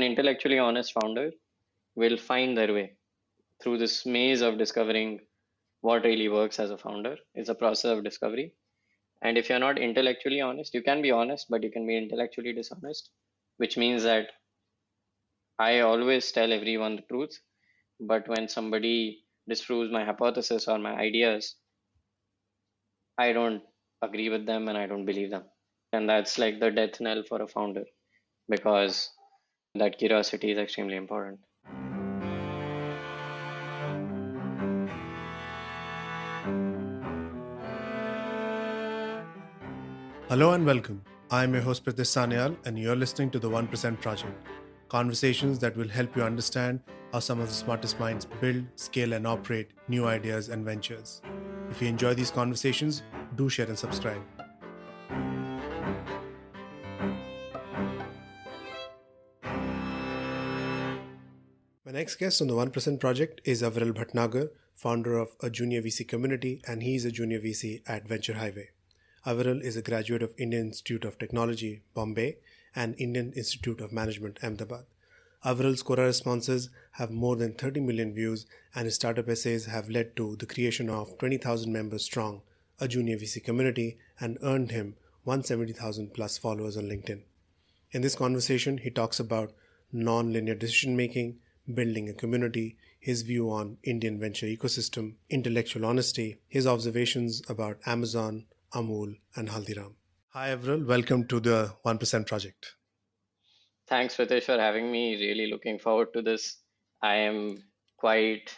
an intellectually honest founder will find their way through this maze of discovering what really works as a founder. It's a process of discovery. And if you're not intellectually honest, you can be honest, but you can be intellectually dishonest, which means that I always tell everyone the truth. But when somebody disproves my hypothesis or my ideas, I don't agree with them and I don't believe them. And that's like the death knell for a founder because that curiosity is extremely important. Hello and welcome. I'm your host Pritesh Sanyal, and you're listening to the 1% Project conversations that will help you understand how some of the smartest minds build, scale, and operate new ideas and ventures. If you enjoy these conversations, do share and subscribe. Next guest on the 1% Project is Aviral Bhatnagar, founder of a junior VC community, and he is a junior VC at Venture Highway. Aviral is a graduate of Indian Institute of Technology, Bombay, and Indian Institute of Management, Ahmedabad. Aviral's Quora responses have more than 30 million views, and his startup essays have led to the creation of 20,000 members strong, a junior VC community, and earned him 170,000 plus followers on LinkedIn. In this conversation, he talks about non-linear decision making, building a community, his view on Indian venture ecosystem, intellectual honesty, his observations about Amazon, Amul, and Haldiram. Hi, Aviral. Welcome to the 1% Project. Thanks, Pritesh, for having me. Really looking forward to this. I am quite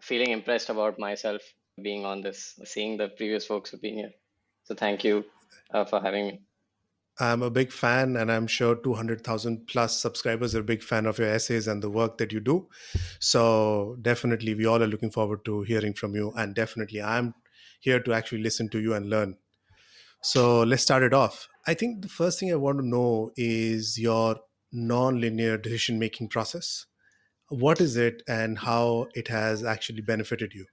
feeling impressed about myself being on this, seeing the previous folks' opinion. So thank you uh, for having me. I'm a big fan, and I'm sure 200,000 plus subscribers are a big fan of your essays and the work that you do. So, definitely, we all are looking forward to hearing from you. And definitely, I'm here to actually listen to you and learn. So let's start it off. I think the first thing I want to know is your non-linear decision making process. What is it and how it has actually benefited you?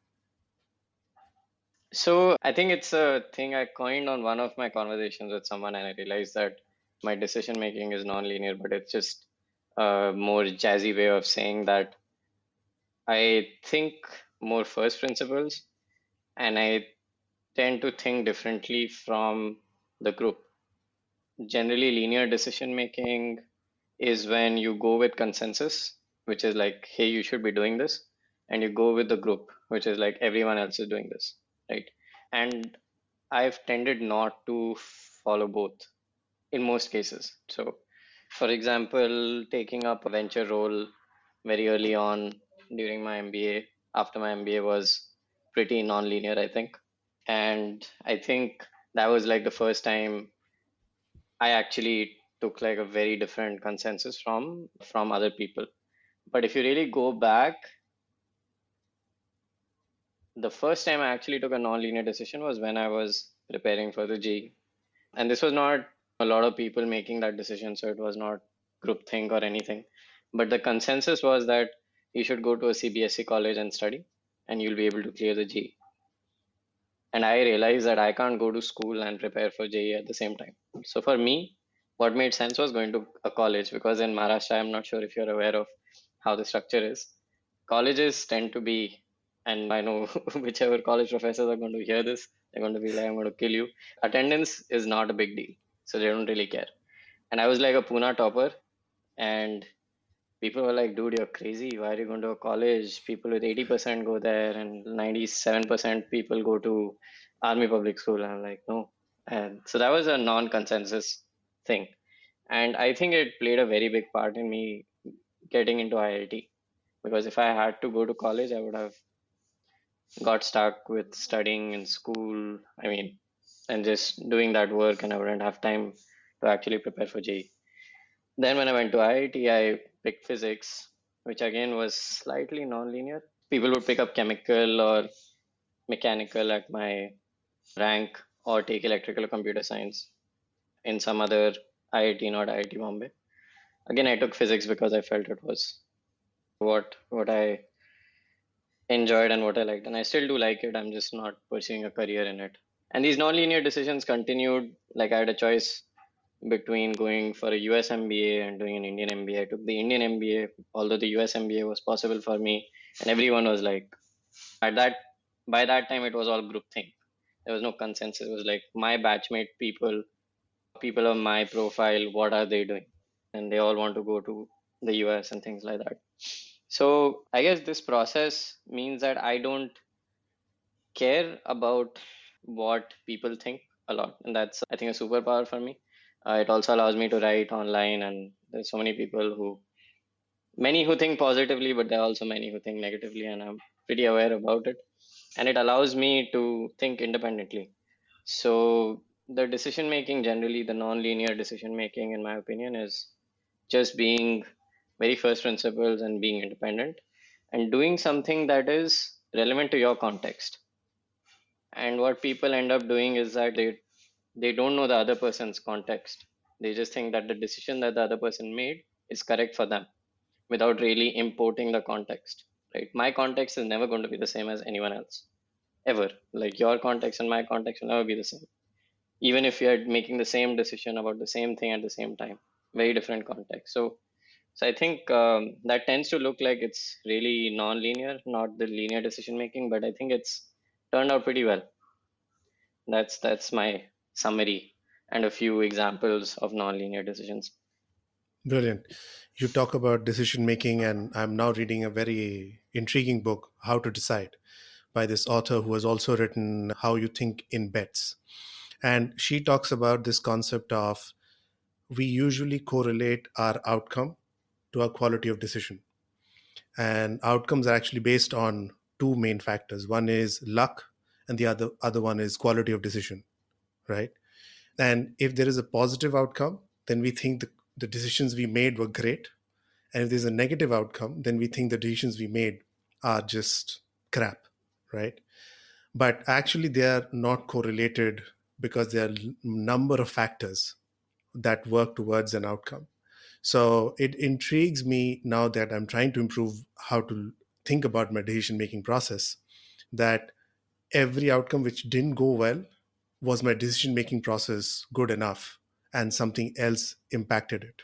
So I think it's a thing I coined on one of my conversations with someone, and I realized that my decision making is non-linear, but it's just a more jazzy way of saying that I think more first principles and I tend to think differently from the group. Generally, linear decision making is when you go with consensus, which is like, hey, you should be doing this, and you go with the group, which is like everyone else is doing this, right? And I've tended not to follow both in most cases. So, for example, taking up a venture role very early on during my MBA, after my MBA was pretty non-linear, I think and i think that was like the first time i actually took like a very different consensus from from other people but if you really go back the first time i actually took a non-linear decision was when i was preparing for the JEE. and this was not a lot of people making that decision so it was not group groupthink or anything but the consensus was that you should go to a cbse college and study and you'll be able to clear the JEE. and i realized that i can't go to school and prepare for JEE at the same time so for me what made sense was going to a college because in maharashtra i'm not sure if you're aware of how the structure is colleges tend to be and i know whichever college professors are going to hear this they're going to be like i'm going to kill you attendance is not a big deal so they don't really care and i was like a pune topper and people were like, dude, you're crazy. Why are you going to a college? People with 80% go there and 97% people go to army public school. And I'm like, no. And so that was a non consensus thing. And I think it played a very big part in me getting into IIT. Because if I had to go to college, I would have got stuck with studying in school. I mean, and just doing that work, and I wouldn't have time to actually prepare for JEE. Then when I went to IIT, I picked physics, which again was slightly nonlinear. People would pick up chemical or mechanical at my rank or take electrical or computer science in some other IIT, not IIT Bombay. Again, I took physics because I felt it was what what I enjoyed and what I liked, and I still do like it. I'm just not pursuing a career in it. And these nonlinear decisions continued. Like I had a choice between going for a US MBA and doing an Indian MBA. I took the Indian MBA, although the US MBA was possible for me, and everyone was like, at that by that time it was all group thing. There was no consensus. It was like my batchmate people, people of my profile, what are they doing? And they all want to go to the US and things like that. So I guess this process means that I don't care about what people think a lot, and that's I think a superpower for me. Uh, it also allows me to write online, and there's so many people who, many who think positively, but there are also many who think negatively, and I'm pretty aware about it. And it allows me to think independently. So the decision making, generally, the non-linear decision making, in my opinion, is just being very first principles and being independent and doing something that is relevant to your context. And what people end up doing is that they they don't know the other person's context. They just think that the decision that the other person made is correct for them without really importing the context right? My context is never going to be the same as anyone else ever. Like your context and my context will never be the same. Even if you're making the same decision about the same thing at the same time very different context. So so i think um, that tends to look like it's really non-linear not the linear decision making but i think it's turned out pretty well. That's that's my summary and a few examples of nonlinear decisions. Brilliant. You talk about decision making, and I'm now reading a very intriguing book, How to Decide, by this author who has also written How You Think in Bets. And she talks about this concept of we usually correlate our outcome to our quality of decision. And outcomes are actually based on two main factors. One is luck, and the other other one is quality of decision, right? And if there is a positive outcome, then we think the, the decisions we made were great. And if there's a negative outcome, then we think the decisions we made are just crap, right? But actually, they are not correlated because there are a number of factors that work towards an outcome. So it intrigues me now that I'm trying to improve how to think about my decision making process that every outcome which didn't go well was my decision making process good enough and something else impacted it.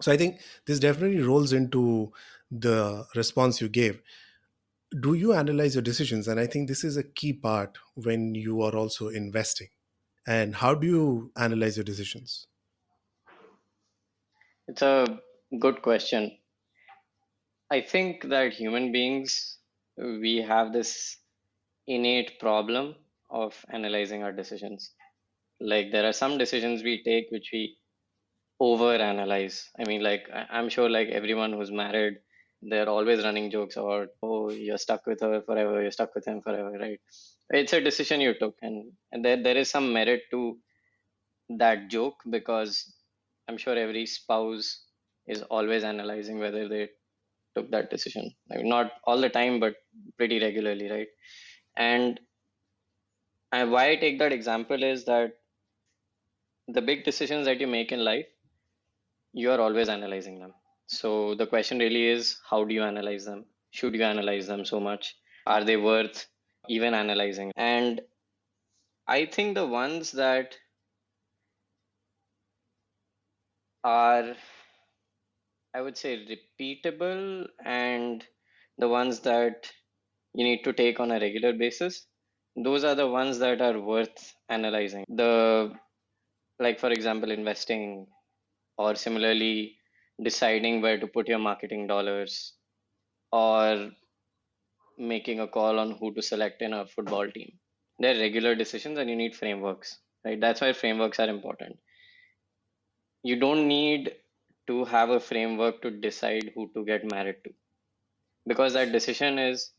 So i think this definitely rolls into the response you gave. Do you analyze your decisions? And i think this is a key part when you are also investing. And how do you analyze your decisions it's a good question I think that human beings, we have this innate problem of analyzing our decisions. Like there are some decisions we take which we over analyze. I mean, like I'm sure like everyone who's married, they're always running jokes about, oh, you're stuck with her forever, you're stuck with him forever, right? It's a decision you took, and, and there there is some merit to that joke because I'm sure every spouse is always analyzing whether they took that decision. Not all the time, but pretty regularly, right? And and why I take that example is that the big decisions that you make in life, you are always analyzing them. So the question really is, how do you analyze them? Should you analyze them so much? Are they worth even analyzing? And I think the ones that are I would say repeatable and the ones that you need to take on a regular basis. Those are the ones that are worth analyzing. The like for example investing or similarly deciding where to put your marketing dollars or making a call on who to select in a football team. They're regular decisions and you need frameworks, right? That's why frameworks are important. You don't need to have a framework to decide who to get married to. Because that decision is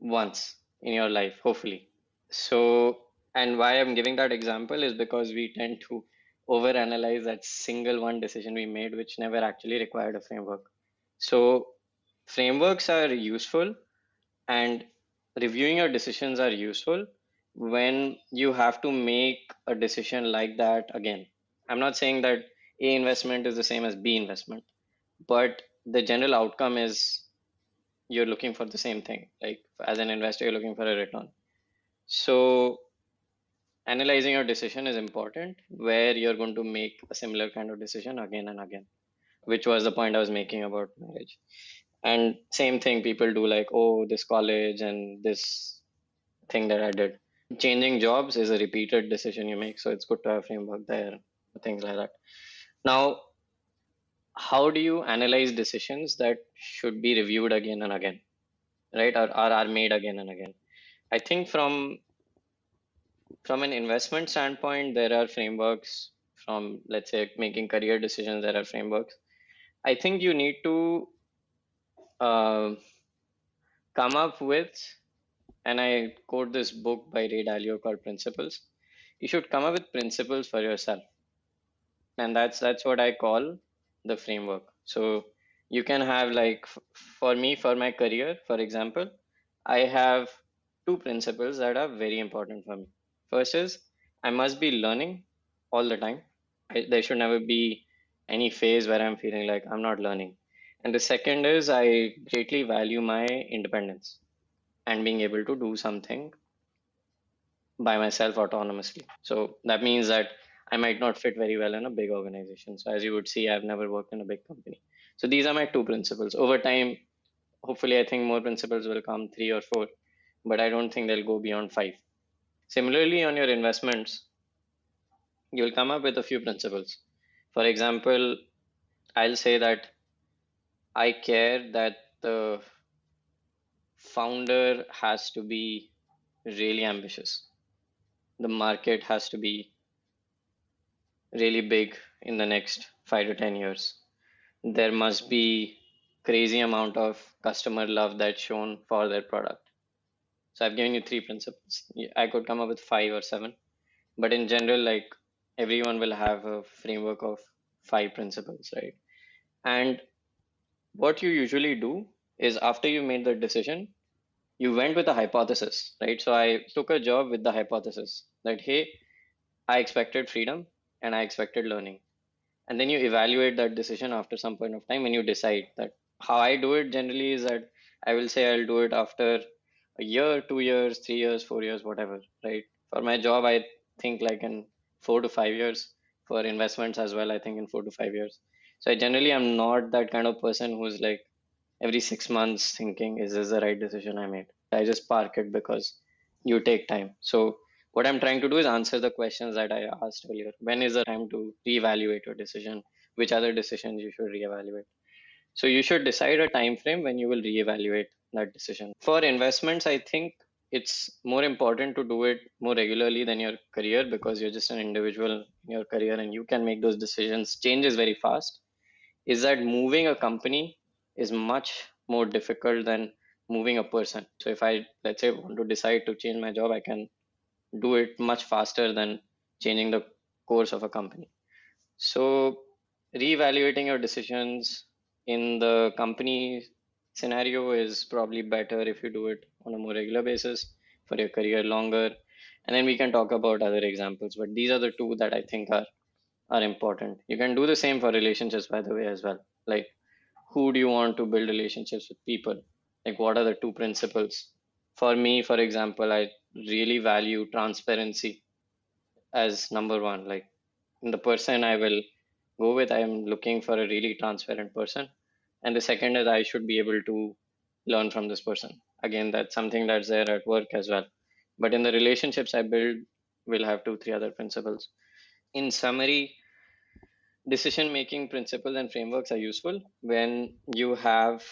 once in your life hopefully. So and why i'm giving that example is because we tend to overanalyze that single one decision we made which never actually required a framework. So frameworks are useful and reviewing your decisions are useful when you have to make a decision like that again. I'm not saying that a investment is the same as B investment, but the general outcome is you're looking for the same thing. Like as an investor, you're looking for a return. So analyzing your decision is important where you're going to make a similar kind of decision again and again which was the point i was making about marriage and same thing people do like oh this college and this thing that i did changing jobs is a repeated decision you make so it's good to have a framework there things like that now how do you analyze decisions that should be reviewed again and again right? Or, or are made again and again? I think from from an investment standpoint there are frameworks from let's say making career decisions there are frameworks. I think you need to uh, come up with and i quote this book by ray dalio called principles. You should come up with principles for yourself and that's that's what i call the framework. So you can have like for me for my career for example i have two principles that are very important for me. First is i must be learning all the time. I, there should never be any phase where i'm feeling like i'm not learning. And the second is i greatly value my independence and being able to do something by myself autonomously. So that means that I might not fit very well in a big organization. So as you would see, I've never worked in a big company. So these are my two principles. Over time, hopefully, I think more principles will come three or four, but I don't think they'll go beyond five. Similarly, on your investments, you'll come up with a few principles. For example, I'll say that I care that the founder has to be really ambitious. The market has to be really big in the next five to 10 years. There must be crazy amount of customer love that's shown for their product. So I've given you three principles. I could come up with five or seven, but in general, like everyone will have a framework of five principles, right? And what you usually do is after you made the decision, you went with a hypothesis, right? So I took a job with the hypothesis that, hey, I expected freedom and I expected learning. And then you evaluate that decision after some point of time when you decide that how I do it generally is that I will say I'll do it after a year, two years, three years, four years, whatever, right? For my job, I think like in four to five years. For investments as well, I think in four to five years. So I generally am not that kind of person who's like every six months thinking, is this the right decision I made? I just park it because you take time. So what i'm trying to do is answer the questions that i asked earlier. When is the time to reevaluate your decision? Which other decisions you should reevaluate? So you should decide a time frame when you will reevaluate that decision. For investments i think it's more important to do it more regularly than your career because you're just an individual in your career and you can make those decisions. Changes very fast. Is that moving a company is much more difficult than moving a person. So if i let's say want to decide to change my job i can do it much faster than changing the course of a company. So, reevaluating your decisions in the company scenario is probably better if you do it on a more regular basis for your career longer. And then we can talk about other examples, but these are the two that I think are are important. You can do the same for relationships, by the way, as well. Like, who do you want to build relationships with people? Like, what are the two principles? For me, for example, I really value transparency as number one. Like in the person I will go with, I am looking for a really transparent person. And the second is I should be able to learn from this person. Again, that's something that's there at work as well. But in the relationships I build, we'll have two, three other principles. In summary, decision making principles and frameworks are useful when you have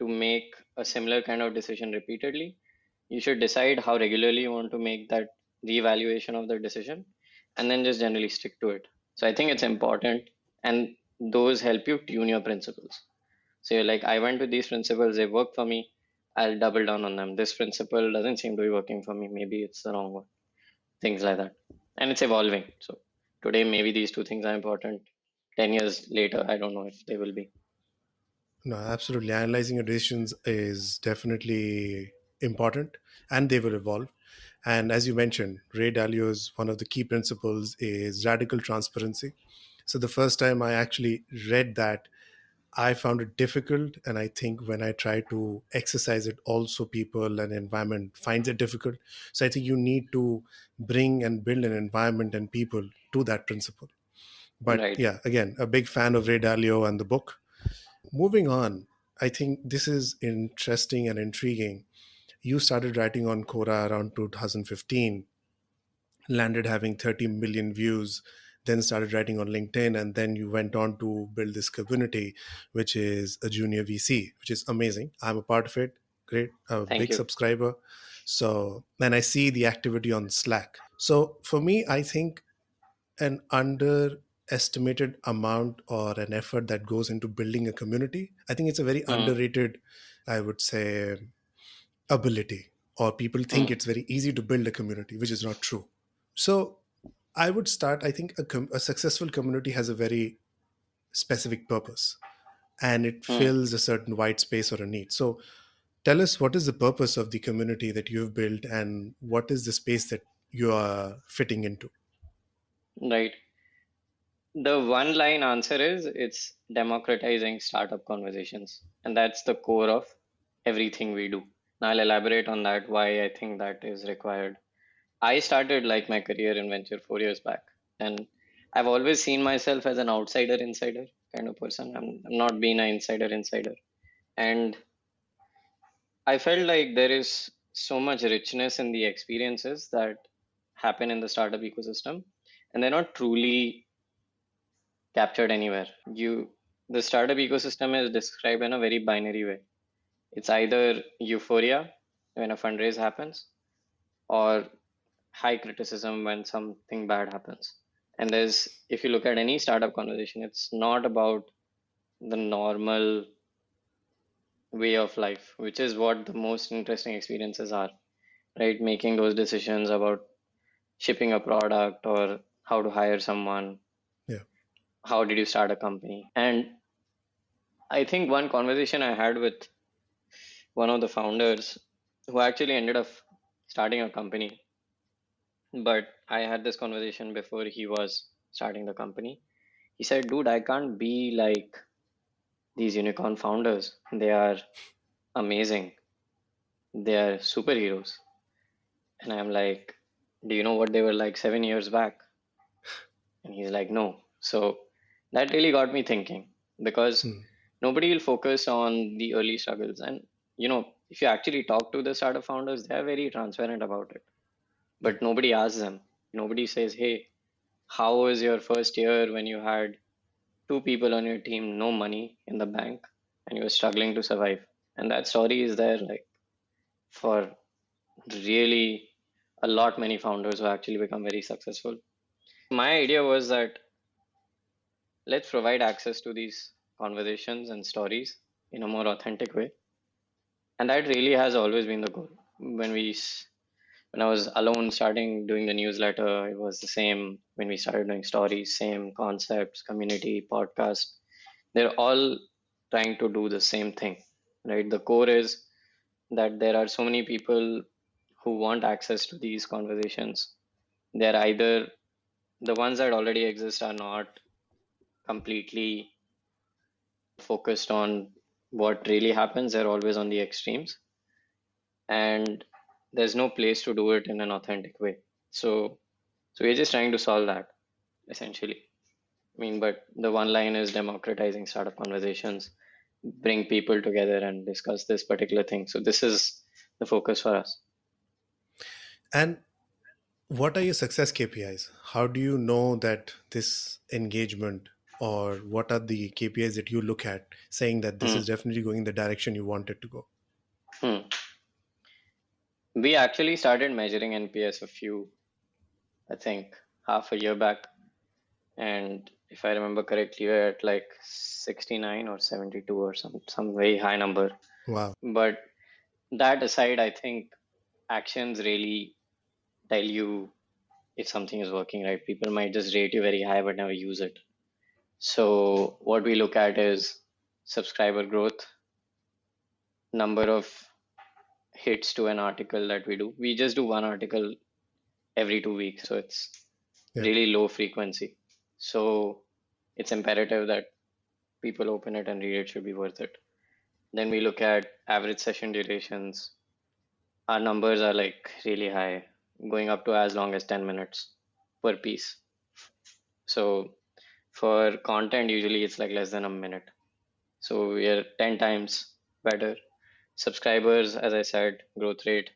to make a similar kind of decision repeatedly you should decide how regularly you want to make that reevaluation of the decision and then just generally stick to it. So i think it's important and those help you tune your principles. So you're like i went with these principles they work for me i'll double down on them. This principle doesn't seem to be working for me maybe it's the wrong one. Things like that. And it's evolving. So today maybe these two things are important. 10 years later i don't know if they will be. No absolutely. Analyzing your decisions is definitely important and they will evolve. And as you mentioned, Ray Dalio's one of the key principles is radical transparency. So the first time I actually read that, I found it difficult. And I think when I try to exercise it, also people and environment finds it difficult. So I think you need to bring and build an environment and people to that principle. But Right. yeah, again, a big fan of Ray Dalio and the book. Moving on, I think this is interesting and intriguing. You started writing on Quora around 2015, landed having 30 million views, then started writing on LinkedIn, and then you went on to build this community, which is a junior VC, which is amazing. I'm a part of it. Great. I'm a Thank big you. subscriber. So, and I see the activity on Slack. So for me, I think an underestimated amount or an effort that goes into building a community. I think it's a very Mm. underrated, I would say, ability. Or people think Mm. it's very easy to build a community, which is not true. So I would start. I think a, com- a successful community has a very specific purpose, and it Mm. fills a certain white space or a need. So tell us what is the purpose of the community that you've built, and what is the space that you are fitting into. Right. The one line answer is it's democratizing startup conversations. And that's the core of everything we do. I'll elaborate on that, why I think that is required. I started like my career in venture four years back, and I've always seen myself as an outsider insider kind of person. I'm, I'm not being an insider insider. And I felt like there is so much richness in the experiences that happen in the startup ecosystem, and they're not truly captured anywhere. You, the startup ecosystem is described in a very binary way. It's either euphoria when a fundraise happens, or high criticism when something bad happens. And there's, if you look at any startup conversation, it's not about the normal way of life, which is what the most interesting experiences are, right? Making those decisions about shipping a product or how to hire someone. Yeah. How did you start a company? And I think one conversation I had with one of the founders who actually ended up starting a company, but I had this conversation before he was starting the company. He said, Dude, I can't be like these unicorn founders. They are amazing. They are superheroes. And I'm like, Do you know what they were like seven years back? And he's like, No. So that really got me thinking because Hmm. nobody will focus on the early struggles. And, you know, if you actually talk to the startup founders, they're very transparent about it. But nobody asks them. Nobody says, Hey, how was your first year when you had two people on your team, no money in the bank, and you were struggling to survive? And that story is there, like, for really a lot many founders who actually become very successful. My idea was that let's provide access to these conversations and stories in a more authentic way. And that really has always been the goal. When we, when I was alone starting doing the newsletter, it was the same. When we started doing stories, same concepts, community, podcast. They're all trying to do the same thing, right? The core is that there are so many people who want access to these conversations. They're either the ones that already exist are not completely focused on what really happens. They're always on the extremes. And there's no place to do it in an authentic way. So, so we're just trying to solve that essentially. I mean, but the one line is democratizing startup conversations, bring people together and discuss this particular thing. So this is the focus for us. And what are your success KPIs? How do you know that this engagement or what are the KPIs that you look at saying that this Hmm. is definitely going in the direction you want it to go? Hmm. We actually started measuring NPS a few, I think, half a year back. And if I remember correctly, we're at like 69 or 72 or some, some very high number. Wow. But that aside, I think actions really tell you if something is working, right? People might just rate you very high but never use it. So what we look at is subscriber growth, number of hits to an article that we do. We just do one article every two weeks, so it's Yeah. really low frequency. So it's imperative that people open it and read it should be worth it. Then we look at average session durations. Our numbers are like really high, going up to as long as 10 minutes per piece. So for content, usually it's like less than a minute. So we are 10 times better. Subscribers, as I said, growth rate.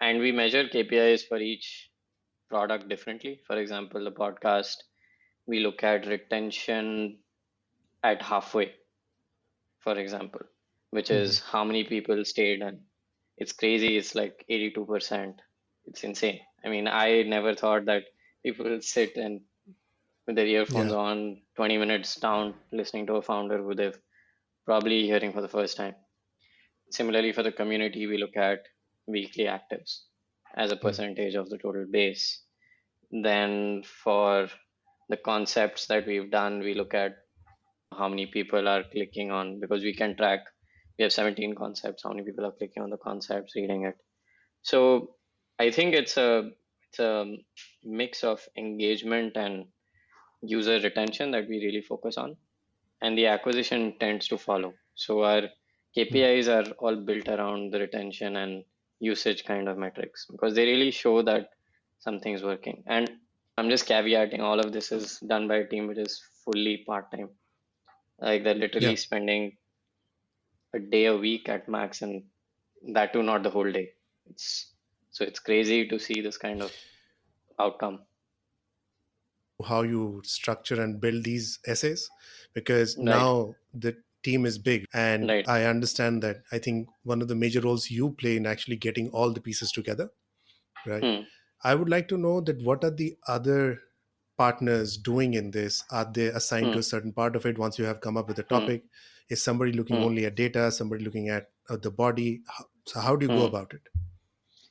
And we measure KPIs for each product differently. For example, the podcast, we look at retention at halfway, for example, which is mm-hmm. how many people stayed. And it's crazy. It's like 82%. It's insane. I mean, I never thought that people sit and with their earphones Yeah. on 20 minutes down listening to a founder who they've probably hearing for the first time. Similarly, for the community, we look at weekly actives as a Mm. percentage of the total base. Then for the concepts that we've done, we look at how many people are clicking on because we can track. We have 17 concepts. How many people are clicking on the concepts, reading it. So I think it's a it's a mix of engagement and user retention that we really focus on, and the acquisition tends to follow. So our KPIs are all built around the retention and usage kind of metrics because they really show that something's working. And I'm just caveating all of this is done by a team which is fully part-time. Like they're literally Yeah. spending a day a week at max, and that too not the whole day. It's so it's crazy to see this kind of outcome. How you structure and build these essays because Right. now the team is big and Right. i understand that i think one of the major roles you play in actually getting all the pieces together right Hmm. i would like to know that what are the other partners doing in this are they assigned to Hmm. a certain part of it once you have come up with a Hmm. topic is somebody looking Hmm. only at data somebody looking at uh, the body How- so how do you go Hmm. about it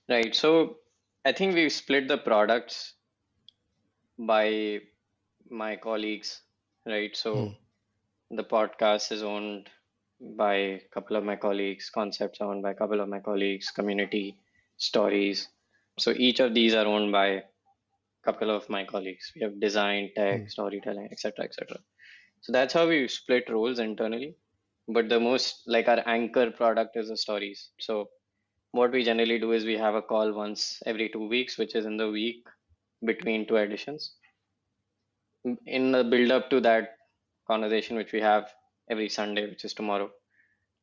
Right. So I think we've split the products by my colleagues, right? So Hmm. the podcast is owned by a couple of my colleagues, concepts owned by a couple of my colleagues, community, stories. So each of these are owned by a couple of my colleagues. We have design, tech, Hmm. storytelling, etc., etc. So that's how we split roles internally. But the most like our anchor product is the stories. So what we generally do is we have a call once every two weeks, which is in the week between two editions. In the build up to that conversation, which we have every Sunday, which is tomorrow,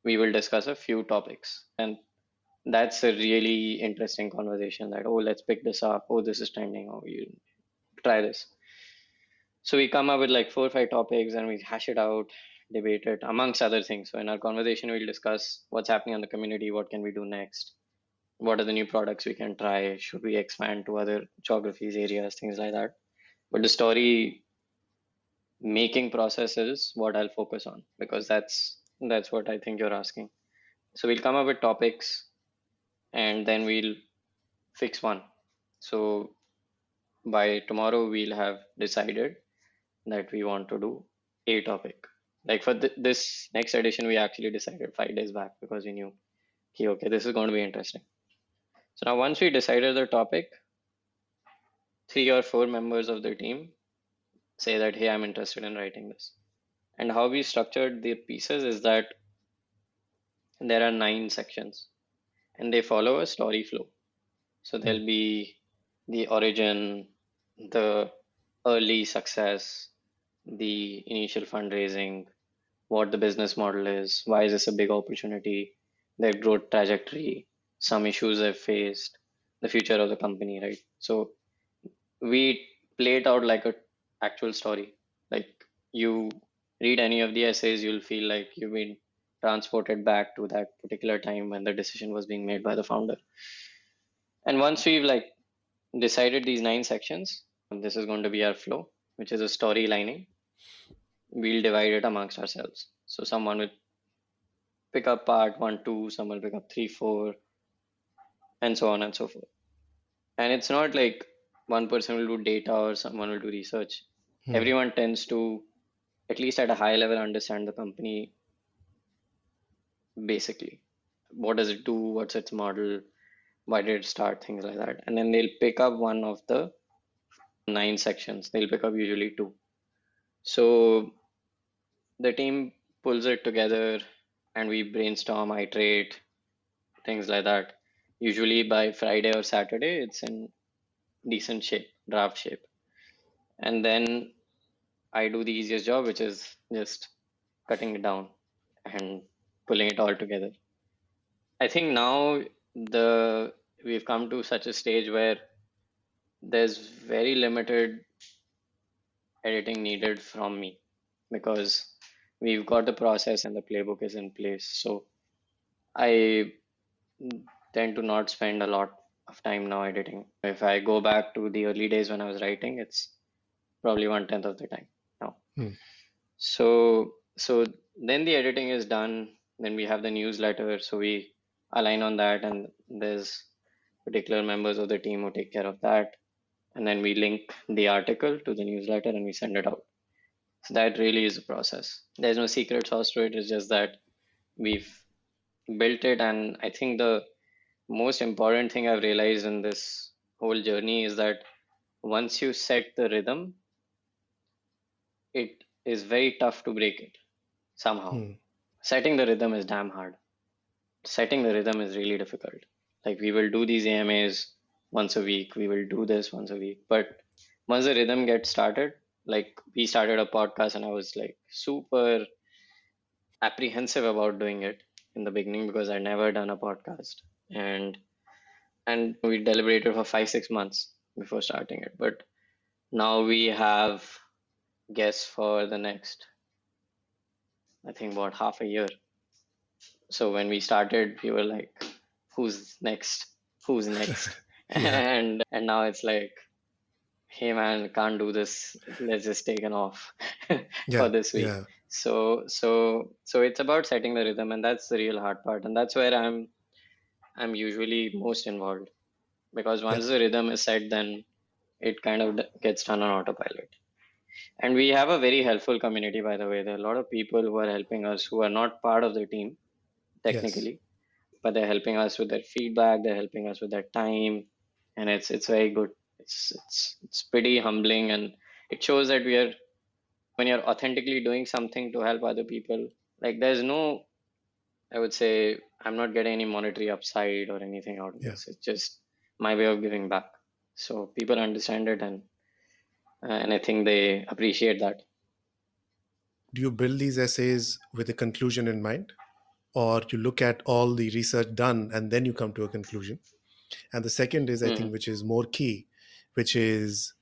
we will discuss a few topics. And that's a really interesting conversation that, oh, let's pick this up. Oh, this is trending. Oh, you try this. So we come up with like four or five topics and we hash it out, debate it, amongst other things. So in our conversation, we'll discuss what's happening on the community, what can we do next, what are the new products we can try, should we expand to other geographies, areas, things like that. But the story making process is what I'll focus on because that's that's what I think you're asking. So we'll come up with topics and then we'll fix one. So by tomorrow we'll have decided that we want to do a topic. Like for th- this next edition, we actually decided five days back because we knew, okay, okay, this is going to be interesting. So now once we decided the topic, three or four members of the team say that, hey, I'm interested in writing this. And how we structured the pieces is that there are nine sections and they follow a story flow. So hmm. there'll be the origin, the early success, the initial fundraising, what the business model is, why is this a big opportunity, their growth trajectory, some issues they've faced, the future of the company, right? So we play it out like a actual story. Like you read any of the essays, you'll feel like you've been transported back to that particular time when the decision was being made by the founder. And once we've like decided these nine sections, this is going to be our flow, which is a story lining. We'll divide it amongst ourselves. So someone will pick up part one, two, someone will pick up three, four, and so on and so forth. And it's not like one person will do data or someone will do research. Hmm. Everyone tends to, at least at a high level, understand the company basically. What does it do? What's its model? Why did it start? Things like that. And then they'll pick up one of the nine sections. They'll pick up usually two. So the team pulls it together and we brainstorm, iterate, things like that. Usually by Friday or Saturday, it's in decent shape, draft shape. And then I do the easiest job, which is just cutting it down and pulling it all together. I think now the we've come to such a stage where there's very limited editing needed from me because we've got the process and the playbook is in place. So I tend to not spend a lot of time now editing. If I go back to the early days when I was writing, it's probably one tenth of the time now. Hmm. So so then the editing is done. Then we have the newsletter. So we align on that, and there's particular members of the team who take care of that. And then we link the article to the newsletter and we send it out. So that really is a process. There's no secret sauce to it. It's just that we've built it. And I think the most important thing I've realized in this whole journey is that once you set the rhythm, it is very tough to break it somehow. Hmm. Setting the rhythm is damn hard. Setting the rhythm is really difficult. Like we will do these AMAs once a week, we will do this once a week. But once the rhythm gets started, like we started a podcast and I was like super apprehensive about doing it in the beginning because I'd never done a podcast. And and we deliberated for five, six months before starting it. But now we have guests for the next I think about half a year. So when we started, we were like, who's next? Who's next? Yeah. and and now it's like, hey man, can't do this. Let's just take an off Yeah. for this week. Yeah. So so so it's about setting the rhythm, and that's the real hard part, and that's where I'm I'm usually most involved because once the rhythm is set, then it kind of gets done on autopilot. And we have a very helpful community, by the way. There are a lot of people who are helping us who are not part of the team Yes. technically, but they're helping us with their feedback. They're helping us with their time, and it's it's very good. It's it's it's pretty humbling, and it shows that we are when you're authentically doing something to help other people. Like there's no, I would say, I'm not getting any monetary upside or anything out of Yeah. this. It's just my way of giving back. So people understand it, and uh, and I think they appreciate that. Do you build these essays with a conclusion in mind? Or you look at all the research done and then you come to a conclusion? And the second is, I Mhm. think, which is more key, which is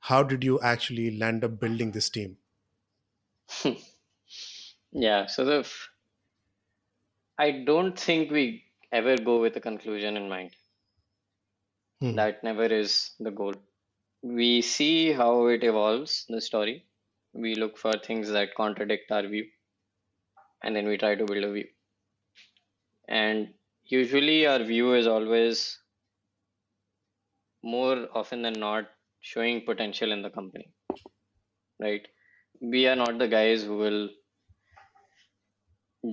how did you actually land up building this team? Yeah, so the f- I don't think we ever go with a conclusion in mind. Hmm. That never is the goal. We see how it evolves, the story. We look for things that contradict our view, and then we try to build a view. And usually, our view is always more often than not showing potential in the company, right? We are not the guys who will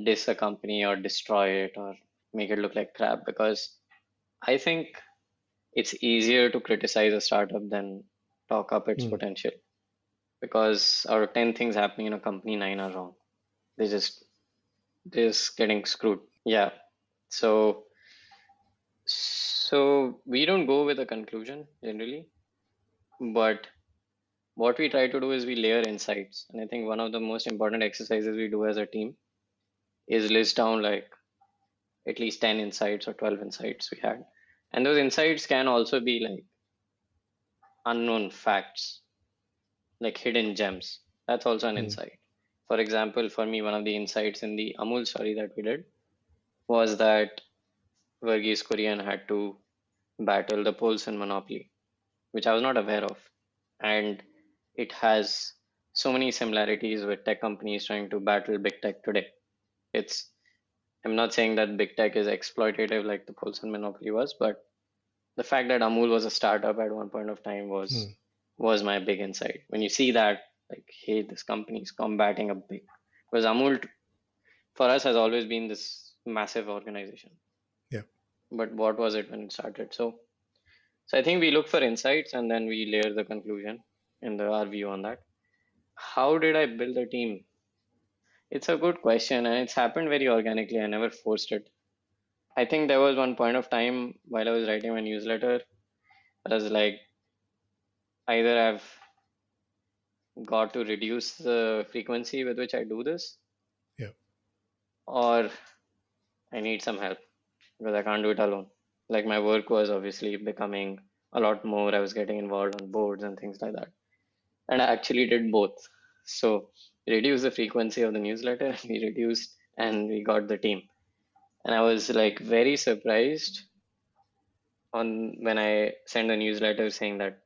diss a company or destroy it or make it look like crap because I think it's easier to criticize a startup than talk up its Hmm. potential because out of 10 things happening in a company, nine are wrong. They just they're just getting screwed. Yeah. So so we don't go with a conclusion generally, but what we try to do is we layer insights. And I think one of the most important exercises we do as a team is list down like at least 10 insights or 12 insights we had. And those insights can also be like unknown facts, like hidden gems. That's also an Hmm. insight. For example, for me, one of the insights in the Amul story that we did was that Verghese Kurien had to battle the Polson monopoly, which I was not aware of. And it has so many similarities with tech companies trying to battle big tech today. It's I'm not saying that big tech is exploitative like the Polson monopoly was, but the fact that Amul was a startup at one point of time was Hmm. was my big insight. When you see that, like, hey, this company is combating a big because Amul t- for us has always been this massive organization. Yeah. But what was it when it started? So so I think we look for insights and then we layer the conclusion in the our view on that. How did I build a team? It's a good question, and it's happened very organically. I never forced it. I think there was one point of time while I was writing my newsletter, I was like, either I've got to reduce the frequency with which I do this, Yeah. or I need some help because I can't do it alone. Like my work was obviously becoming a lot more. I was getting involved on boards and things like that. And I actually did both. So reduce the frequency of the newsletter, we reduced and we got the team. And I was like very surprised on when I sent a newsletter saying that,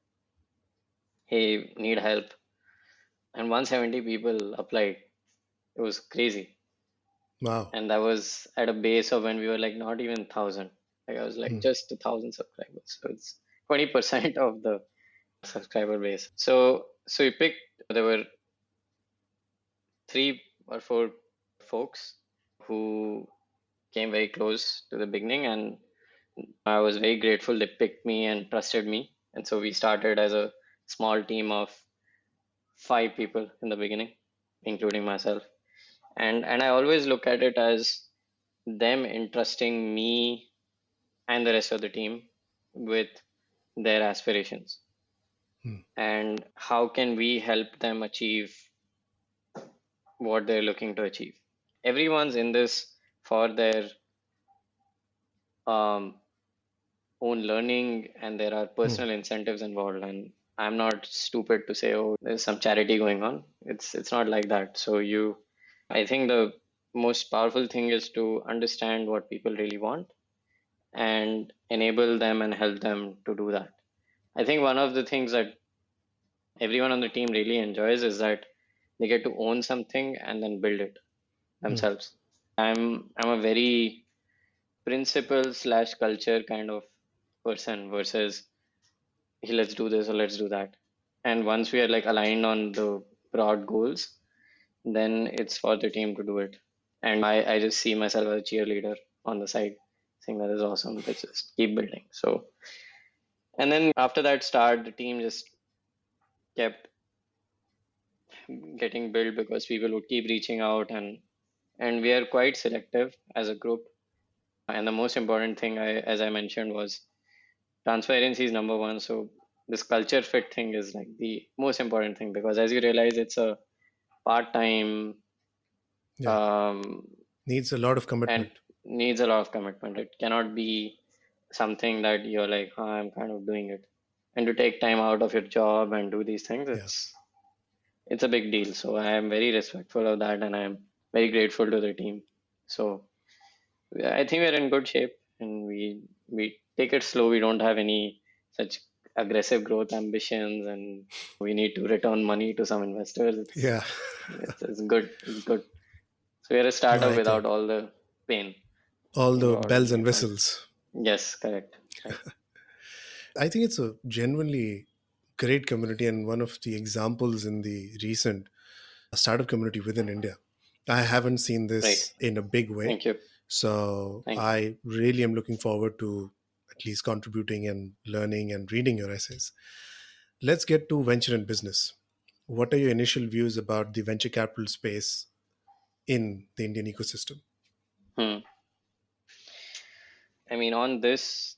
hey, need help. And 170 people applied. It was crazy. Wow. And that was at a base of when we were like not even thousand. Like I was like Hmm. just a thousand subscribers. So it's 20% of the subscriber base. So so we picked there were three or four folks who came very close to the beginning and I was very grateful they picked me and trusted me. And so we started as a small team of five people in the beginning, including myself. And and I always look at it as them entrusting me and the rest of the team with their aspirations. Hmm. And how can we help them achieve what they're looking to achieve? Everyone's in this for their um, own learning, and there are personal incentives involved. And I'm not stupid to say, oh, there's some charity going on. It's it's not like that. So you, I think the most powerful thing is to understand what people really want and enable them and help them to do that. I think one of the things that everyone on the team really enjoys is that they get to own something and then build it hmm. themselves. I'm I'm a very principle slash culture kind of person versus hey, let's do this or let's do that. And once we are like aligned on the broad goals, then it's for the team to do it. And I, I just see myself as a cheerleader on the side, saying that is awesome. Let's just keep building. So and then after that start, the team just kept getting built because people would keep reaching out and and we are quite selective as a group. And the most important thing I as I mentioned was transparency is number one. So this culture fit thing is like the most important thing because as you realize it's a part-time um, Needs a lot of commitment. needs a lot of commitment. It cannot be something that you're like, "Oh, I'm kind of doing it. And to take time out of your job and do these things, Yeah. it's it's a big deal. So I am very respectful of that and I am very grateful to the team. So I think we're in good shape and we we take it slow. We don't have any such aggressive growth ambitions and we need to return money to some investors. It's, yeah. it's, it's good. It's good. So we're a startup I without think- all the pain. All the Wow, bells and whistles. Yes, correct. I think it's a genuinely great community and one of the examples in the recent startup community within India. I haven't seen this Right. in a big way. Thank you. So Thank you. I really am looking forward to at least contributing and learning and reading your essays. Let's get to venture and business. What are your initial views about the venture capital space in the Indian ecosystem? Hmm. I mean, on this,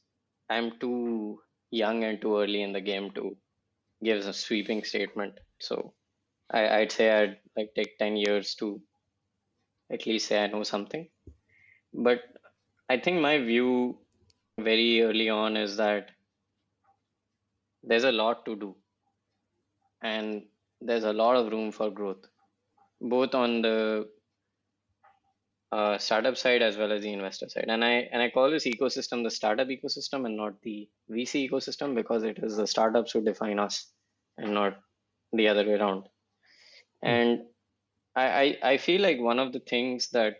I'm too young and too early in the game to give a sweeping statement. So I, I'd say I'd like take 10 years to at least say I know something. But I think my view very early on is that there's a lot to do and there's a lot of room for growth, both on the uh, startup side as well as the investor side. And I and I call this ecosystem the startup ecosystem and not the VC ecosystem because it is the startups who define us and not the other way around. Hmm. And I, I, I feel like one of the things that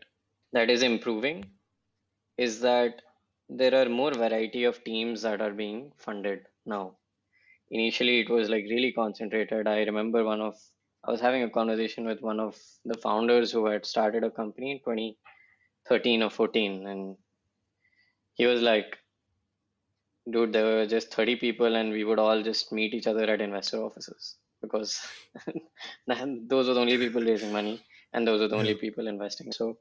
that is improving is that there are more variety of teams that are being funded now. Initially, it was like really concentrated. I remember one of I was having a conversation with one of the founders who had started a company in 2013 or 14, and he was like, "Dude, there were just 30 people, and we would all just meet each other at investor offices because those were the only people raising money." and those are the only Yeah. people investing. So,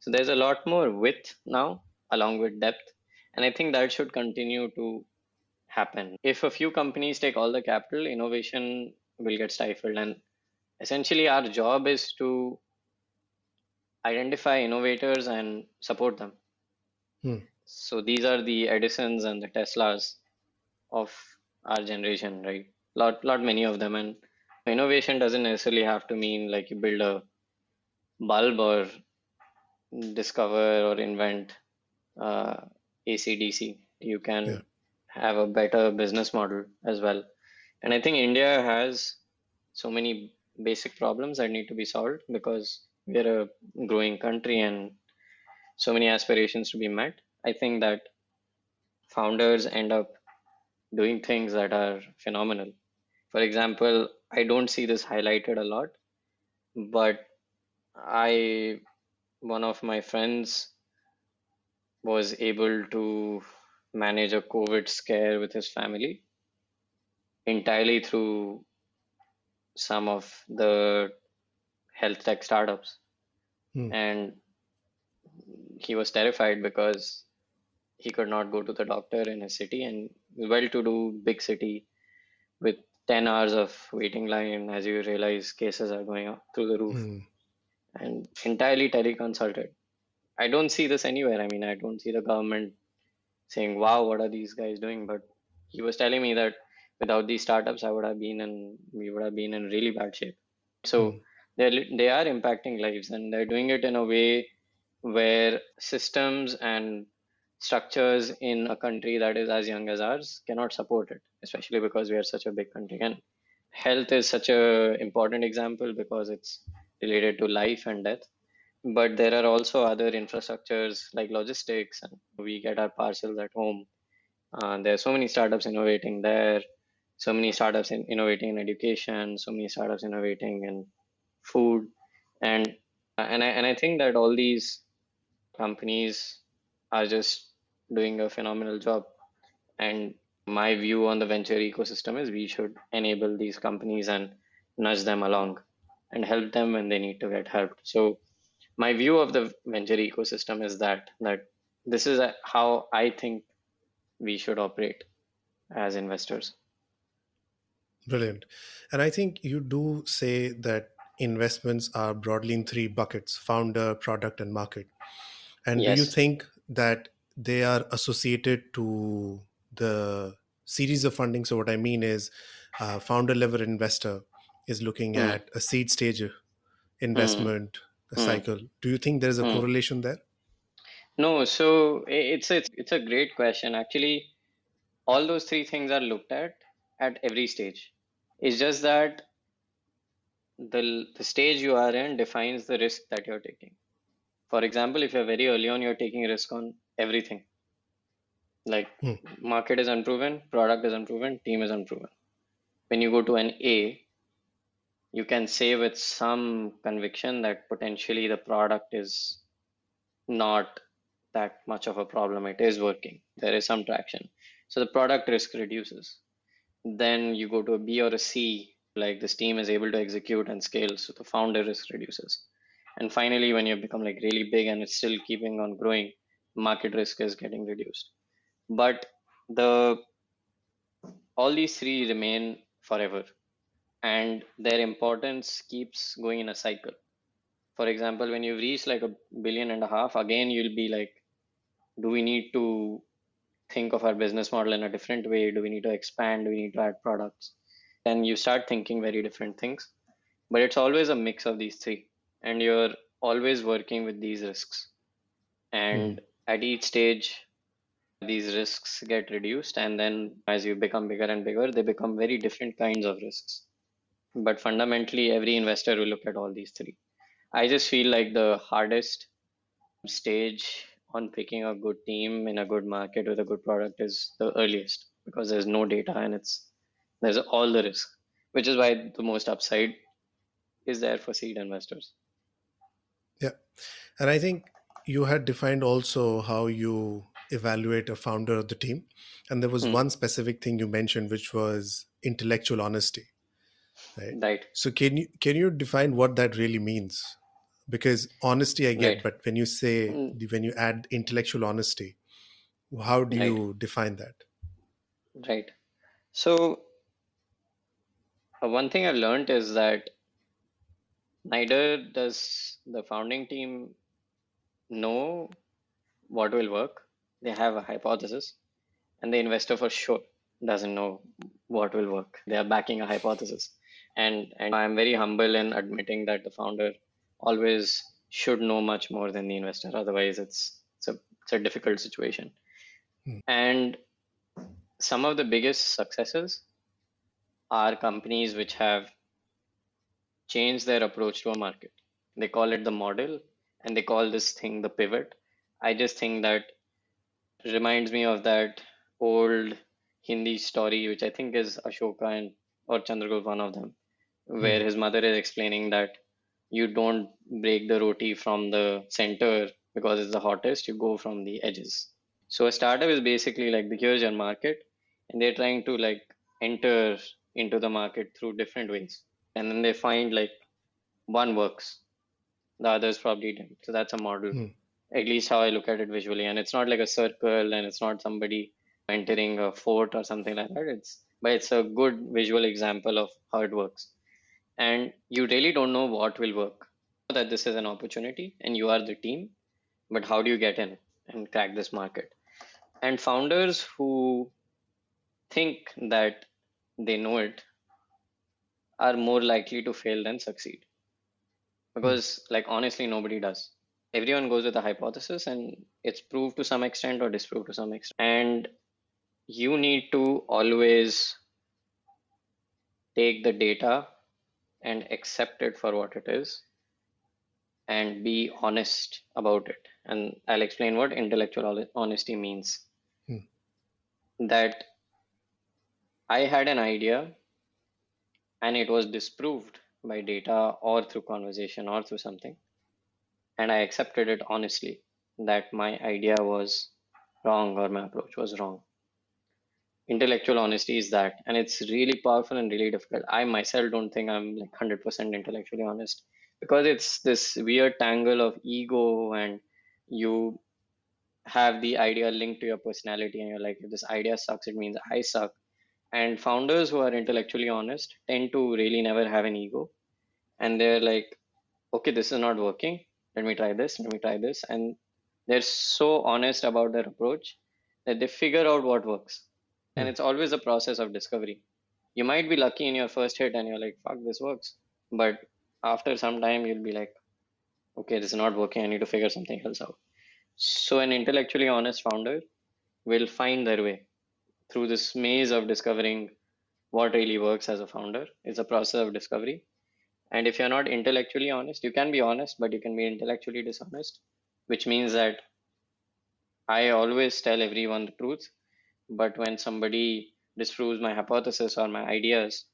so there's a lot more width now, along with depth, and I think that should continue to happen. If a few companies take all the capital, innovation will get stifled, and essentially our job is to identify innovators and support them. Hmm. So these are the Edisons and the Teslas of our generation, right? Lot, lot many of them, and innovation doesn't necessarily have to mean like you build a bulb or discover or invent uh, AC/DC. You can Yeah. have a better business model as well. And I think India has so many basic problems that need to be solved because we're a growing country and so many aspirations to be met. I think that founders end up doing things that are phenomenal. For example, I don't see this highlighted a lot, but I, one of my friends was able to manage a COVID scare with his family entirely through some of the health tech startups. Hmm. And he was terrified because he could not go to the doctor in his city and well to do big city with 10 hours of waiting line as you realize cases are going up through the roof Hmm. and entirely teleconsulted. I don't see this anywhere. I mean, I don't see the government saying, wow, what are these guys doing? But he was telling me that without these startups, I would have been in, we would have been in really bad shape. So Hmm. they're, they are impacting lives and they're doing it in a way where systems and structures in a country that is as young as ours cannot support it, especially because we are such a big country. And health is such a important example because it's related to life and death. But there are also other infrastructures like logistics, and we get our parcels at home. Uh, there are so many startups innovating there, so many startups in innovating in education, so many startups innovating in food, and and I and I think that all these companies are just doing a phenomenal job. And my view on the venture ecosystem is we should enable these companies and nudge them along and help them when they need to get helped. So my view of the venture ecosystem is that that this is a- how I think we should operate as investors. Brilliant. And I think you do say that investments are broadly in three buckets founder, product, and market. And do you think that they are associated to the series of funding? So, what I mean is, a founder level investor is looking Hmm. at a seed stage investment Hmm. cycle. Do you think there is a Hmm. correlation there? No, so it's it's it's a great question. Actually, all those three things are looked at at every stage. It's just that the the stage you are in defines the risk that you're taking. For example, if you're very early on, you're taking risk on everything. Like Hmm. market is unproven, product is unproven, team is unproven. When you go to an A, you can say with some conviction that potentially the product is not that much of a problem. It is working. There is some traction. So the product risk reduces. Then you go to a B or a C, like this team is able to execute and scale. So the founder risk reduces. And finally, when you become like really big and it's still keeping on growing, market risk is getting reduced. But the all these three remain forever and their importance keeps going in a cycle. For example, when you reach like a billion and a half, again, you'll be like, do we need to think of our business model in a different way? Do we need to expand? Do we need to add products? Then you start thinking very different things. But it's always a mix of these three. And you're always working with these risks. And hmm. at each stage, these risks get reduced. And then as you become bigger and bigger, they become very different kinds of risks. But fundamentally, every investor will look at all these three. I just feel like the hardest stage on picking a good team in a good market with a good product is the earliest because there's no data and it's there's all the risk, which is why the most upside is there for seed investors. Yeah. And I think you had defined also how you evaluate a founder of the team. And there was Hmm. one specific thing you mentioned, which was intellectual honesty. Right. Right. So can you can you define what that really means? because honesty I get, Right. but when you say Mm. when you add intellectual honesty, how do Right. you define that? Right. So, uh, one thing I've learned is that neither does the founding team know what will work. They have a hypothesis, and the investor for sure doesn't know what will work. They are backing a hypothesis. And and I'm very humble in admitting that the founder always should know much more than the investor. Otherwise, it's it's a it's a difficult situation. Hmm. And some of the biggest successes are companies which have changed their approach to a market. They call it the model and they call this thing the pivot. I just think that reminds me of that old Hindi story, which I think is Ashoka and or Chandragupta, one of them, hmm. where his mother is explaining that you don't break the roti from the center because it's the hottest, you go from the edges. So a startup is basically like the here's your market, and they're trying to like enter into the market through different ways. And then they find like one works, the others probably didn't. So that's a model, Hmm. at least how I look at it visually. And it's not like a circle and it's not somebody entering a fort or something like that. It's but it's a good visual example of how it works. And you really don't know what will work. That this is an opportunity and you are the team, but how do you get in and crack this market? And founders who think that they know it are more likely to fail than succeed. Because, like, honestly, nobody does. Everyone goes with a hypothesis and it's proved to some extent or disproved to some extent. And you need to always take the data and accept it for what it is and be honest about it. And I'll explain what intellectual honesty means. Hmm. That I had an idea and it was disproved by data or through conversation or through something. And I accepted it honestly that my idea was wrong or my approach was wrong. Intellectual honesty is that, and it's really powerful and really difficult. I myself don't think I'm like 100% intellectually honest because it's this weird tangle of ego and you have the idea linked to your personality and you're like if this idea sucks it means i suck and founders who are intellectually honest tend to really never have an ego. And they're like okay this is not working. Let me try this. Let me try this. And they're so honest about their approach that they figure out what works. And Hmm. it's always a process of discovery. You might be lucky in your first hit and you're like fuck this works. But after some time you'll be like okay this is not working. I need to figure something else out. So an intellectually honest founder will find their way through this maze of discovering what really works as a founder. It's a process of discovery. And if you're not intellectually honest you can be honest but you can be intellectually dishonest which means that i always tell everyone the truth. But when somebody disproves my hypothesis or my ideas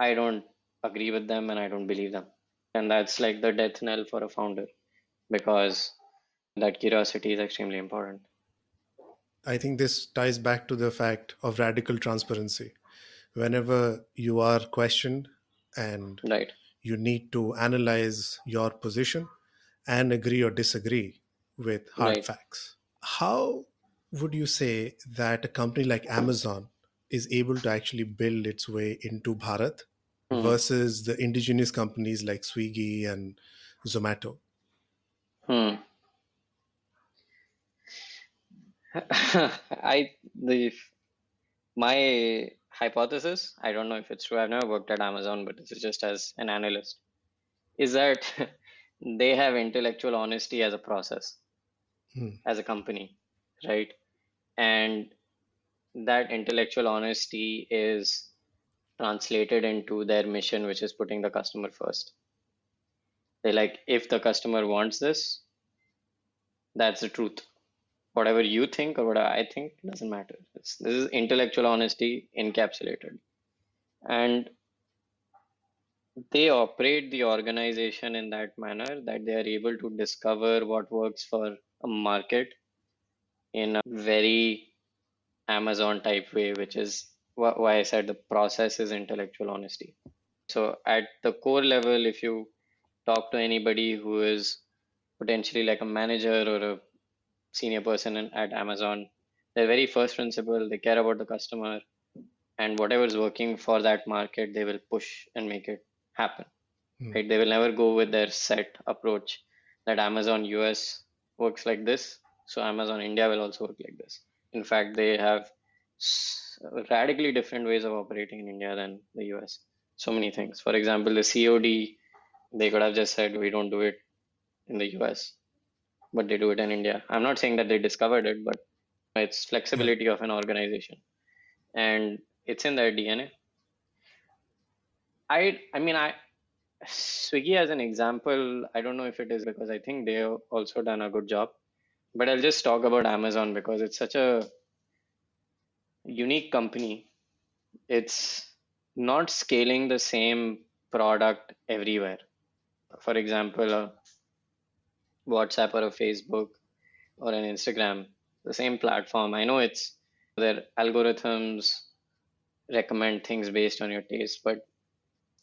i don't agree with them and i don't believe them. And that's like the death knell for a founder because that curiosity is extremely important I think this ties back to the fact of radical transparency. Whenever you are questioned and right you need to analyze your position and agree or disagree with hard Right. facts. How would you say that a company like Amazon is able to actually build its way into Bharat Hmm. versus the indigenous companies like Swiggy and Zomato? Hmm. I the my hypothesis, I don't know if it's true. I've never worked at Amazon, but this is just as an analyst, is that they have intellectual honesty as a process, Hmm. as a company, right? And that intellectual honesty is translated into their mission, which is putting the customer first. They're like, if the customer wants this, that's the truth. Whatever you think or whatever I think doesn't matter. It's, this is intellectual honesty encapsulated. And they operate the organization in that manner that they are able to discover what works for a market in a very Amazon type way, which is why I said the process is intellectual honesty. So at the core level, if you talk to anybody who is potentially like a manager or a senior person in, at Amazon, their very first principle, they care about the customer and whatever is working for that market, they will push and make it happen. Mm. Right? They will never go with their set approach that Amazon US works like this, so Amazon India will also work like this. In fact, they have radically different ways of operating in India than the US. So many things. For example, the COD, they could have just said, we don't do it in the US, but they do it in India. I'm not saying that they discovered it, but it's flexibility of an organization. And it's in their DNA. I I mean I Swiggy as an example, I don't know if it is because I think they have also done a good job. But I'll just talk about Amazon because it's such a unique company. It's not scaling the same product everywhere. For example, a WhatsApp or a Facebook or an Instagram, the same platform. I know it's their algorithms recommend things based on your taste, but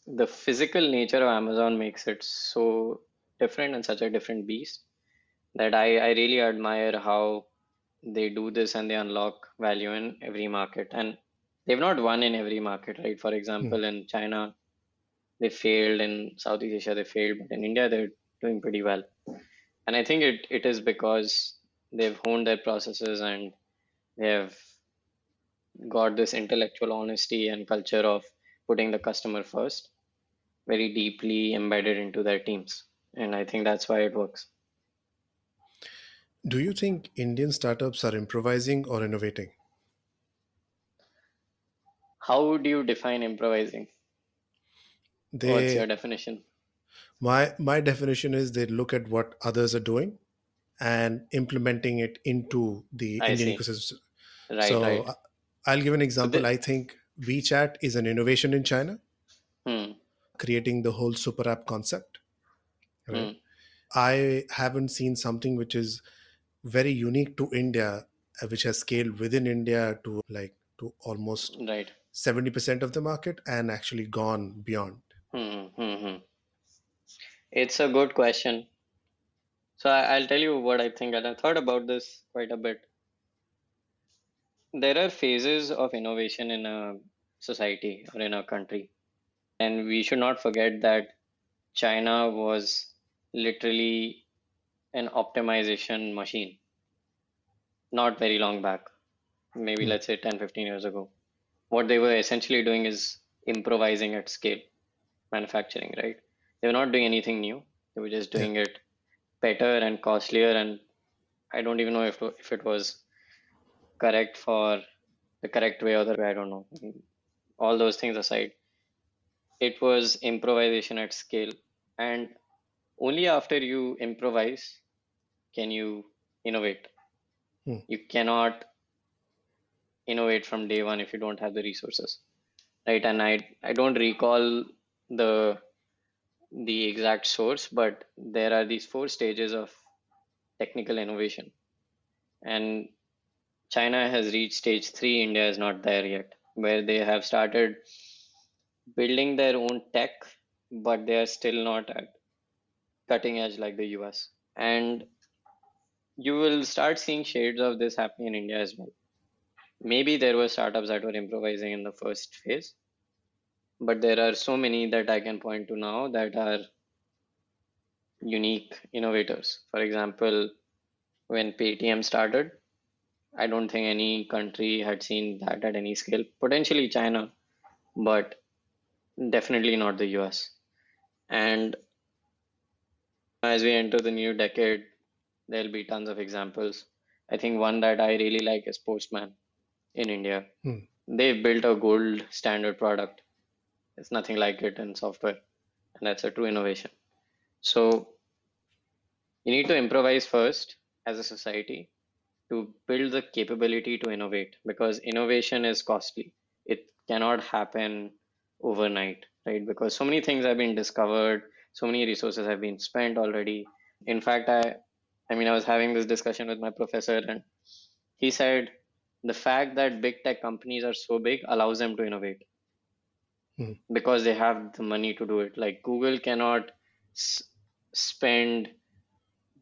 the physical nature of Amazon makes it so different and such a different beast that I, I really admire how they do this and they unlock value in every market. And they've not won in every market, right? For example, mm. in China, they failed. In Southeast Asia, they failed. But in India, they're doing pretty well. And I think it, it is because they've honed their processes and they have got this intellectual honesty and culture of putting the customer first very deeply embedded into their teams. And I think that's why it works. Do you think Indian startups are improvising or innovating? How would you define improvising? They, What's your definition? My my definition is they look at what others are doing and implementing it into the I Indian see. ecosystem. Right, so right. I'll give an example. So the, I think WeChat is an innovation in China, hmm. creating the whole super app concept. Right? Hmm. I haven't seen something which is very unique to India, uh, which has scaled within India to like to almost right. 70% of the market and actually gone beyond. Hmm, hmm, hmm. It's a good question. So I, will tell you what I think, and I thought about this quite a bit there are phases of innovation in a society or in a country. And we should not forget that China was literally an optimization machine not very long back, maybe mm. let's say 10, 15 years ago. What they were essentially doing is improvising at scale, manufacturing, right? They were not doing anything new. They were just doing yeah. it better and costlier. And I don't even know if, if it was correct for the correct way or the way, I don't know. All those things aside, it was improvisation at scale. And only after you improvise can you innovate. Hmm. You cannot innovate from day one if you don't have the resources. Right. And I I don't recall the the exact source, but there are these four stages of technical innovation. And China has reached stage three, India is not there yet, where they have started building their own tech, but they are still not at cutting edge like the US. And you will start seeing shades of this happening in India as well. Maybe there were startups that were improvising in the first phase, but there are so many that I can point to now that are unique innovators. For example, when Paytm started, I don't think any country had seen that at any scale. Potentially China, but definitely not the US. And as we enter the new decade, there'll be tons of examples. I think one that I really like is Postman in India. Hmm. They've built a gold standard product. It's nothing like it in software, and that's a true innovation. So you need to improvise first as a society to build the capability to innovate because innovation is costly. It cannot happen overnight, right? Because so many things have been discovered, so many resources have been spent already. In fact, I I mean I was having this discussion with my professor and he said the fact that big tech companies are so big allows them to innovate hmm. because they have the money to do it. Like Google cannot spend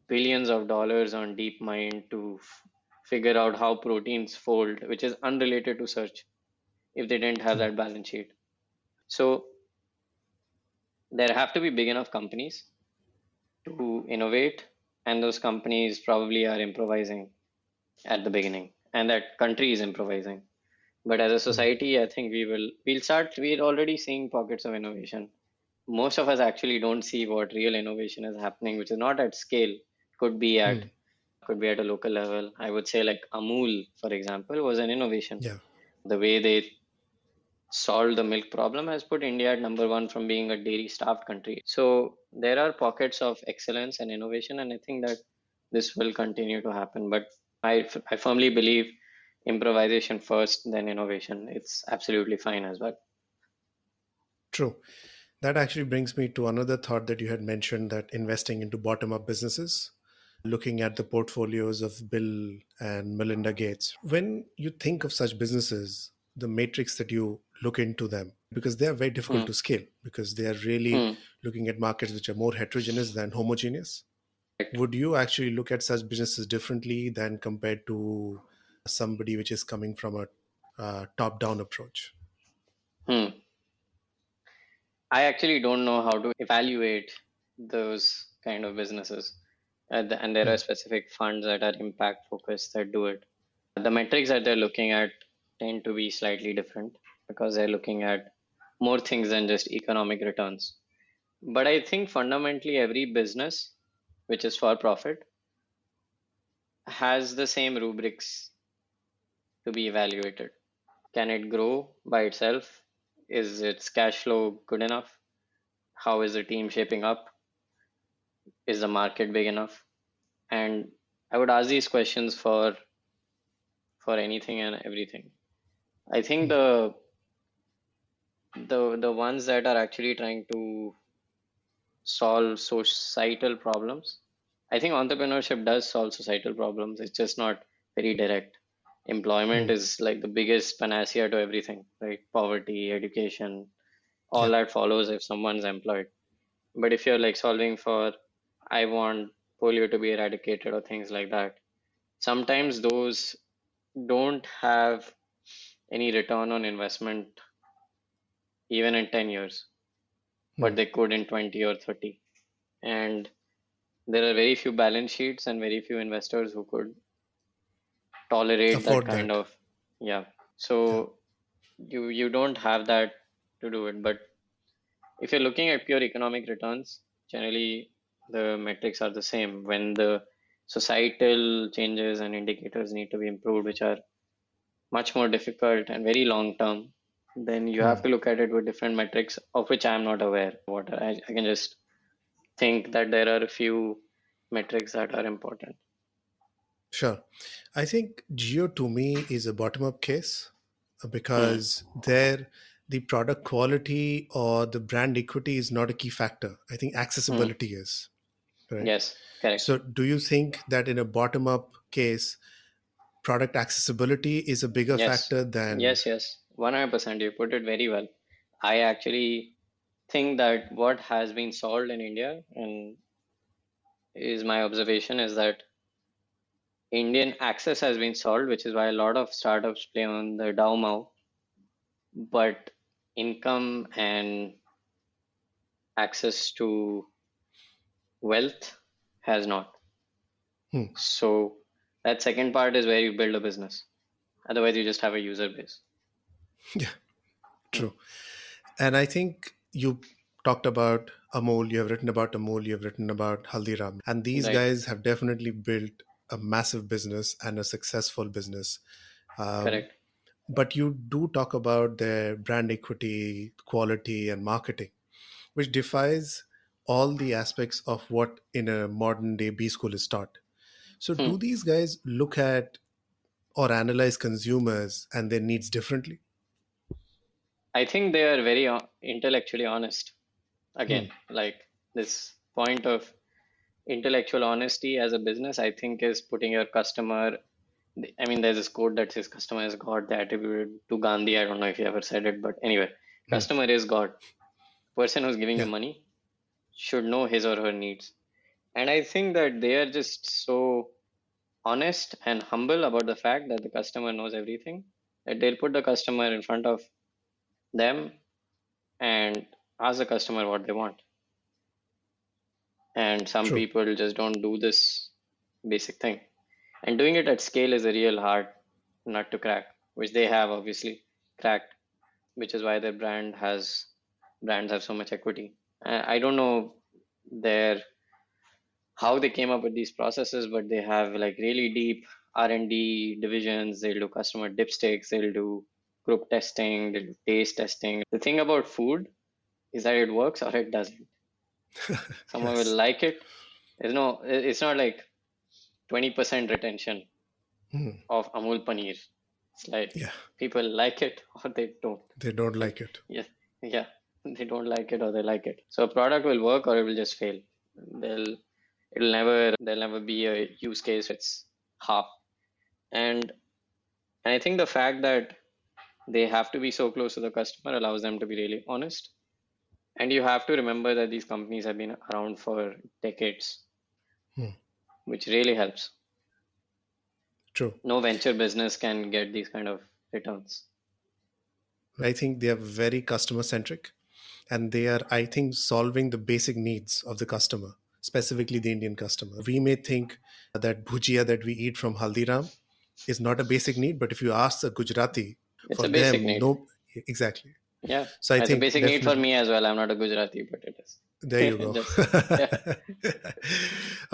billions of dollars on DeepMind to f- figure out how proteins fold, which is unrelated to search, if they didn't have that balance sheet. So there have to be big enough companies to innovate, and those companies probably are improvising at the beginning, and that country is improvising. But as a society, I think we will we'll start. We're already seeing pockets of innovation. Most of us actually don't see what real innovation is happening, which is not at scale. Could be at Hmm. could be at a local level. I would say like Amul, for example, was an innovation. Yeah. The way they solved the milk problem has put India at number one from being a dairy starved country. So there are pockets of excellence and innovation, and I think that this will continue to happen. But I, I firmly believe improvisation first, then innovation. It's absolutely fine as well. True. That actually brings me to another thought that you had mentioned that investing into bottom up businesses, looking at the portfolios of Bill and Melinda Gates. When you think of such businesses, the matrix that you look into them, because they are very difficult Hmm. to scale, because they are really Hmm. looking at markets which are more heterogeneous than homogeneous. Would you actually look at such businesses differently than compared to somebody which is coming from a uh, top down approach? Hmm. I actually don't know how to evaluate those kind of businesses. Uh, th- and there are specific funds that are impact focused that do it. The metrics that they're looking at tend to be slightly different because they're looking at more things than just economic returns. But I think fundamentally every business which is for profit has the same rubrics to be evaluated. Can it grow by itself? Is its cash flow good enough? How is the team shaping up? Is the market big enough? And I would ask these questions for for anything and everything. I think the the the ones that are actually trying to solve societal problems. I think entrepreneurship does solve societal problems. It's just not very direct. Employment Hmm. is like the biggest panacea to everything, right? Poverty, education, all Yeah. that follows if someone's employed. But if you're like solving for, I want polio to be eradicated or things like that, sometimes those don't have any return on investment even in 10 years, but Hmm. they could in 20 or 30. And there are very few balance sheets and very few investors who could tolerate that kind that. of, yeah. So you you don't have that to do it. But if you're looking at pure economic returns, generally the metrics are the same. When the societal changes and indicators need to be improved, which are much more difficult and very long term, then you have Hmm. to look at it with different metrics of which I'm not aware. What I, I can just think that there are a few metrics that are important. Sure. I think Jio to me is a bottom up case uh, Hmm. because there the product quality or the brand equity is not a key factor. I think accessibility is. Right. Yes, correct. So do you think that in a bottom up case, product accessibility is a bigger Yes. factor than Yes, yes, 100%. You put it very well. I actually think that what has been solved in India, and is my observation, is that Indian access has been solved, which is why a lot of startups play on the DAU MAU, but income and access to wealth has not. Hmm. So that second part is where you build a business. Otherwise, you just have a user base. Yeah, true. And I think you talked about Amul, you have written about Amul, you have written about Haldiram. And these Right. guys have definitely built a massive business and a successful business. Um, Correct. but you do talk about their brand equity, quality, and marketing, which defies all the aspects of what in a modern day B school is taught. So, Hmm. do these guys look at or analyze consumers and their needs differently? I think they are very intellectually honest. Again, Hmm. like this point of intellectual honesty as a business, I think is putting your customer. I mean, there's this quote that says customer is God. They attributed to Gandhi. I don't know if you ever said it, but anyway, Hmm. customer is God. Person who's giving Yeah. you money should know his or her needs. And I think that they are just so honest and humble about the fact that the customer knows everything that they'll put the customer in front of them and ask the customer what they want. And some True. people just don't do this basic thing. And doing it at scale is a real hard nut to crack, which they have obviously cracked, which is why their brand has brands have so much equity. I don't know their how they came up with these processes, but they have like really deep R&D divisions. They'll do customer dipsticks. They'll do group testing. They'll do taste testing. The thing about food is that it works or it doesn't. Someone Yes. will like it. There's no. It's not like 20% retention Hmm. of Amul paneer. It's like Yeah, people like it or they don't. they don't like it. Yeah, yeah. They don't like it or they like it. So a product will work or it will just fail. They'll it'll never there'll never be a use case it's half. And and I think the fact that they have to be so close to the customer allows them to be really honest. And you have to remember that these companies have been around for decades, Hmm. which really helps. True. No venture business can get these kind of returns. I think they are very customer centric and they are, I think, solving the basic needs of the customer, specifically the Indian customer. We may think that bhujia that we eat from Haldiram is not a basic need, but if you ask a Gujarati, It's for a basic them, need. no, exactly. Yeah. So I it's think a basic need for me as well. I'm not a Gujarati, but it is. There you go.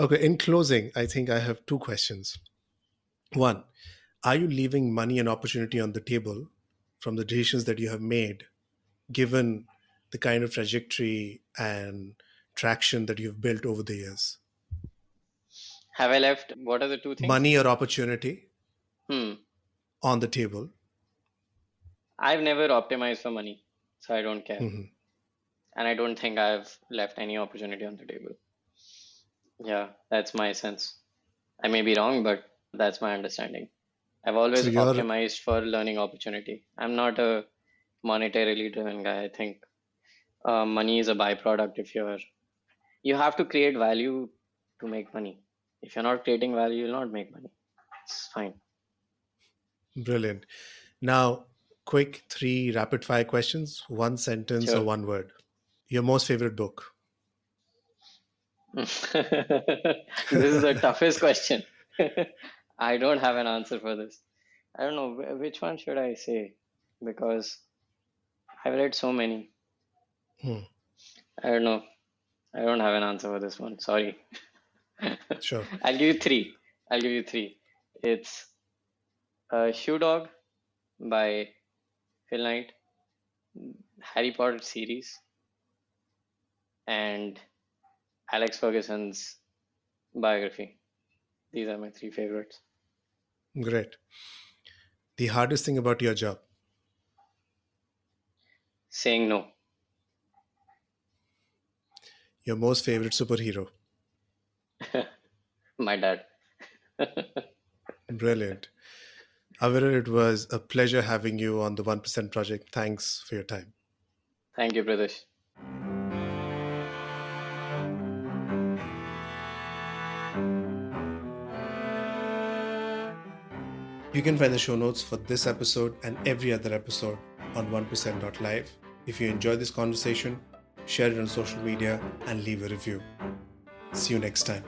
Okay, in closing, I think I have two questions. One, are you leaving money and opportunity on the table from the decisions that you have made, given the kind of trajectory and traction that you've built over the years? Have I left? What are the two things? Money or opportunity Hmm. on the table? I've never optimized for money, so I don't care. Mhm. And I don't think I've left any opportunity on the table. Yeah, that's my sense. I may be wrong, but that's my understanding. I've always So optimized for learning opportunity. I'm not a monetarily driven guy. I think uh, money is a byproduct if you're you have to create value to make money. If you're not creating value, you'll not make money. It's fine. Brilliant. Now, quick three rapid fire questions one sentence or one word. Your most favorite book? this is the toughest question. I don't have an answer for this. I don't know which one should I say because I've read so many. Hmm. I don't know. I don't have an answer for this one. Sorry. Sure. I'll give you three. I'll give you three. It's uh, Shoe Dog by Phil Knight, Harry Potter series, and Alex Ferguson's biography. These are my three favorites. Great. The hardest thing about your job? Saying no. Your most favorite superhero? My dad. Brilliant. Aviral, it was a pleasure having you on the 1% project. Thanks for your time. Thank you, Pradesh. You can find the show notes for this episode and every other episode on 1%.live. If you enjoyed this conversation, share it on social media and leave a review. See you next time.